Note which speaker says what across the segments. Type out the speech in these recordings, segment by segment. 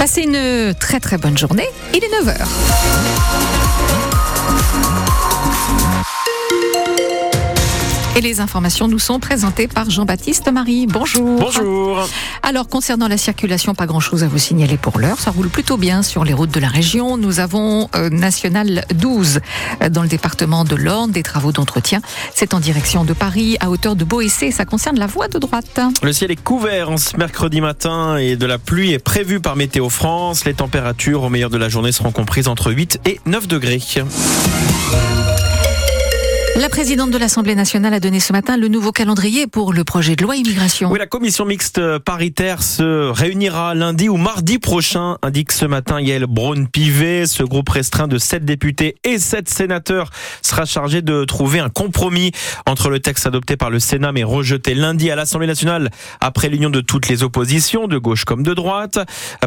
Speaker 1: Passez une très très bonne journée. Il est 9h. Et les informations nous sont présentées par Jean-Baptiste Marie. Bonjour.
Speaker 2: Bonjour.
Speaker 1: Alors, concernant la circulation, pas grand-chose à vous signaler pour l'heure. Ça roule plutôt bien sur les routes de la région. Nous avons euh, National 12 euh, dans le département de l'Orne, des travaux d'entretien. C'est en direction de Paris, à hauteur de Boessé. Ça concerne la voie de droite.
Speaker 2: Le ciel est couvert en ce mercredi matin et de la pluie est prévue par Météo France. Les températures au meilleur de la journée seront comprises entre 8 et 9 degrés.
Speaker 1: La présidente de l'Assemblée nationale a donné ce matin le nouveau calendrier pour le projet de loi immigration.
Speaker 2: Oui, la commission mixte paritaire se réunira lundi ou mardi prochain, indique ce matin Yael Braun-Pivet. Ce groupe restreint de 7 députés et 7 sénateurs sera chargé de trouver un compromis entre le texte adopté par le Sénat mais rejeté lundi à l'Assemblée nationale après l'union de toutes les oppositions, de gauche comme de droite.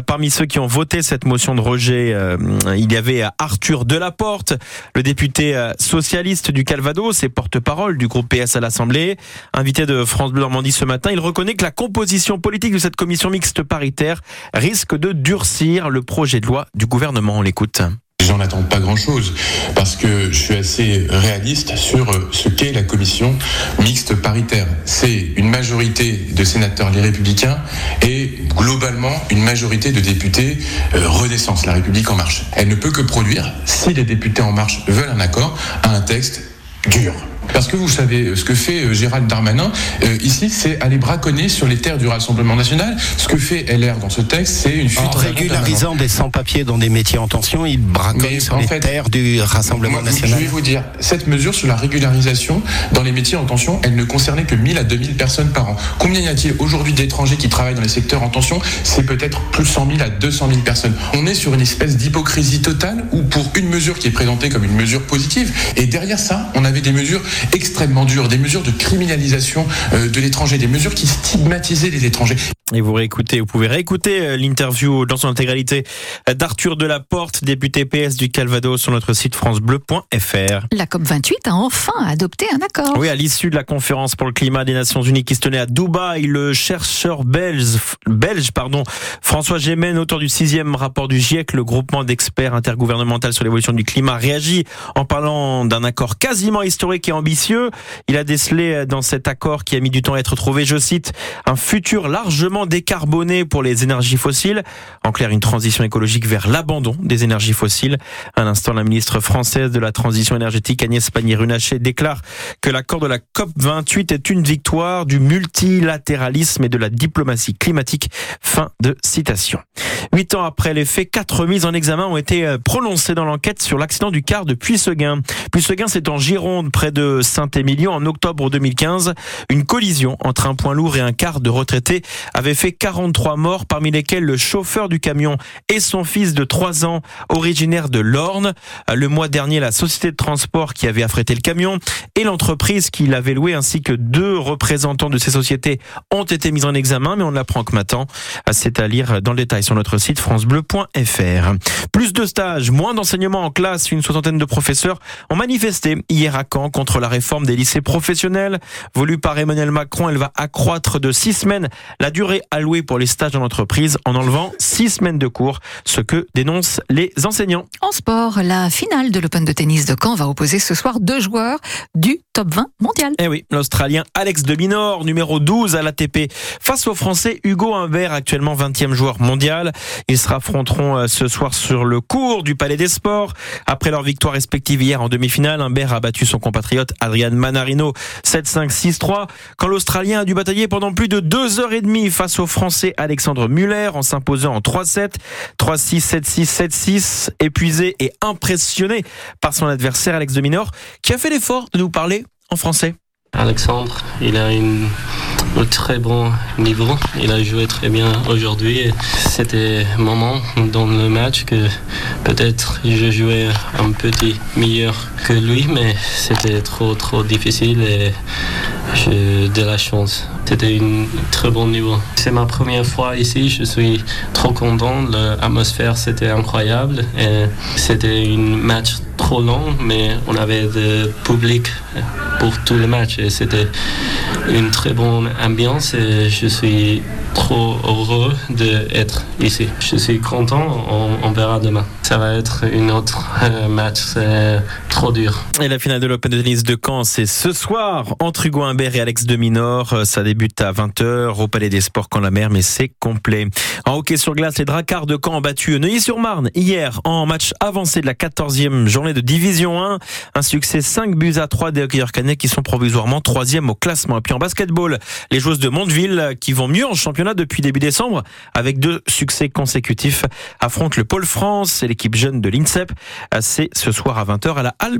Speaker 2: Parmi ceux qui ont voté cette motion de rejet, euh, il y avait Arthur Delaporte, le député euh, socialiste du Calvados c'est porte-parole du groupe PS à l'Assemblée. Invité de France Bleu Normandie ce matin, il reconnaît que la composition politique de cette commission mixte paritaire risque de durcir le projet de loi du gouvernement. On l'écoute.
Speaker 3: J'en attends pas grand-chose parce que je suis assez réaliste sur ce qu'est la commission mixte paritaire. C'est une majorité de sénateurs les républicains et globalement une majorité de députés euh, Renaissance, la République en marche. Elle ne peut que produire, si les députés en marche veulent un accord, un texte dur. Parce que vous savez, ce que fait euh, Gérald Darmanin, euh, ici, c'est aller braconner sur les terres du Rassemblement national. Ce que fait LR dans ce texte, c'est une fuite
Speaker 4: en, régularisant des sans-papiers dans des métiers en tension, il braconne sur les terres du Rassemblement national.
Speaker 3: Je vais vous dire, cette mesure sur la régularisation dans les métiers en tension, elle ne concernait que 1000 à 2000 personnes par an. Combien y a-t-il aujourd'hui d'étrangers qui travaillent dans les secteurs en tension? C'est peut-être plus 100 000 à 200 000 personnes. On est sur une espèce d'hypocrisie totale où pour une mesure qui est présentée comme une mesure positive, et derrière ça, on avait des mesures extrêmement dures, des mesures de criminalisation euh, de l'étranger, des mesures qui stigmatisaient les étrangers.
Speaker 2: Et vous réécoutez, vous pouvez réécouter euh, l'interview dans son intégralité d'Arthur Delaporte, député PS du Calvados sur notre site francebleu.fr.
Speaker 1: La COP28 a enfin adopté un accord.
Speaker 2: Oui, à l'issue de la conférence pour le climat des Nations Unies qui se tenait à Dubaï, le chercheur belge, belge pardon, François Gémen, auteur du sixième rapport du GIEC, le groupement d'experts intergouvernemental sur l'évolution du climat, réagit en parlant d'un accord quasiment historique et ambitieux. Il a décelé dans cet accord qui a mis du temps à être trouvé, je cite, un futur largement décarboné pour les énergies fossiles. En clair, une transition écologique vers l'abandon des énergies fossiles. À l'instant, la ministre française de la transition énergétique, Agnès Pannier-Runacher, déclare que l'accord de la COP28 est une victoire du multilatéralisme et de la diplomatie climatique. Fin de citation. Huit ans après les faits, quatre mises en examen ont été euh, prononcées dans l'enquête sur l'accident du car de Puisseguin. Puisseguin, c'est en Gironde, près de Saint-Émilion, en octobre 2015. Une collision entre un point lourd et un car de retraités avait fait 43 morts, parmi lesquels le chauffeur du camion et son fils de 3 ans, originaire de l'Orne. Le mois dernier, la société de transport qui avait affrété le camion et l'entreprise qui l'avait loué, ainsi que deux représentants de ces sociétés ont été mis en examen, mais on l'apprend que maintenant. C'est à lire dans le détail sur notre site francebleu.fr. Plus de stages, moins d'enseignements en classe. Une soixantaine de professeurs ont manifesté hier à Caen contre la réforme des lycées professionnels. Voulue par Emmanuel Macron, elle va accroître de six semaines la durée allouée pour les stages en entreprise en enlevant six semaines de cours, ce que dénoncent les enseignants.
Speaker 1: En sport, la finale de l'Open de tennis de Caen va opposer ce soir deux joueurs du top 20 mondial.
Speaker 2: Eh oui, l'Australien Alex de Minor, numéro 12 à l'ATP, face au Français Hugo Humbert, actuellement 20e joueur mondial. Ils se affronteront euh, ce soir sur le cours du Palais des Sports. Après leur victoire respective hier en demi-finale, Humbert a battu son compatriote Adrian Manarino 7-5, 6-3. Quand l'Australien a dû batailler pendant plus de deux heures et demie face au Français Alexandre Muller en s'imposant en 3-7, 3-6, 7-6, 7-6, épuisé et impressionné par son adversaire Alex de Minor, qui a fait l'effort de nous parler en français.
Speaker 5: Alexandre, il a un très bon niveau. Il a joué très bien aujourd'hui. C'était un moment dans le match que peut-être je jouais un petit meilleur que lui, mais c'était trop trop difficile et j'ai de la chance. C'était un très bon niveau. C'est ma première fois ici. Je suis trop content. L'atmosphère c'était incroyable et c'était un match trop long, mais on avait de public pour tout le match et c'était une très bonne ambiance et je suis trop heureux d'être ici. Je suis content, on, verra demain. Ça va être une autre euh, match, c'est trop dur.
Speaker 2: Et la finale de l'Open de tennis de Caen, c'est ce soir entre Hugo Humbert et Alex de Minor. Euh, ça débute à 20h au Palais des Sports quand la mer, mais c'est complet. En hockey sur glace, les Dracards de Caen ont battu Neuilly-sur-Marne hier en match avancé de la 14e journée de Division 1. Un succès 5 buts à 3 des hockeyeurs canets qui sont provisoirement 3e au classement. Et puis en basketball, les joueuses de Mondeville qui vont mieux en championnat depuis début décembre avec deux succès consécutifs affrontent le Pôle France et l'équipe jeune de l'INSEP. C'est ce soir à 20h à la Halle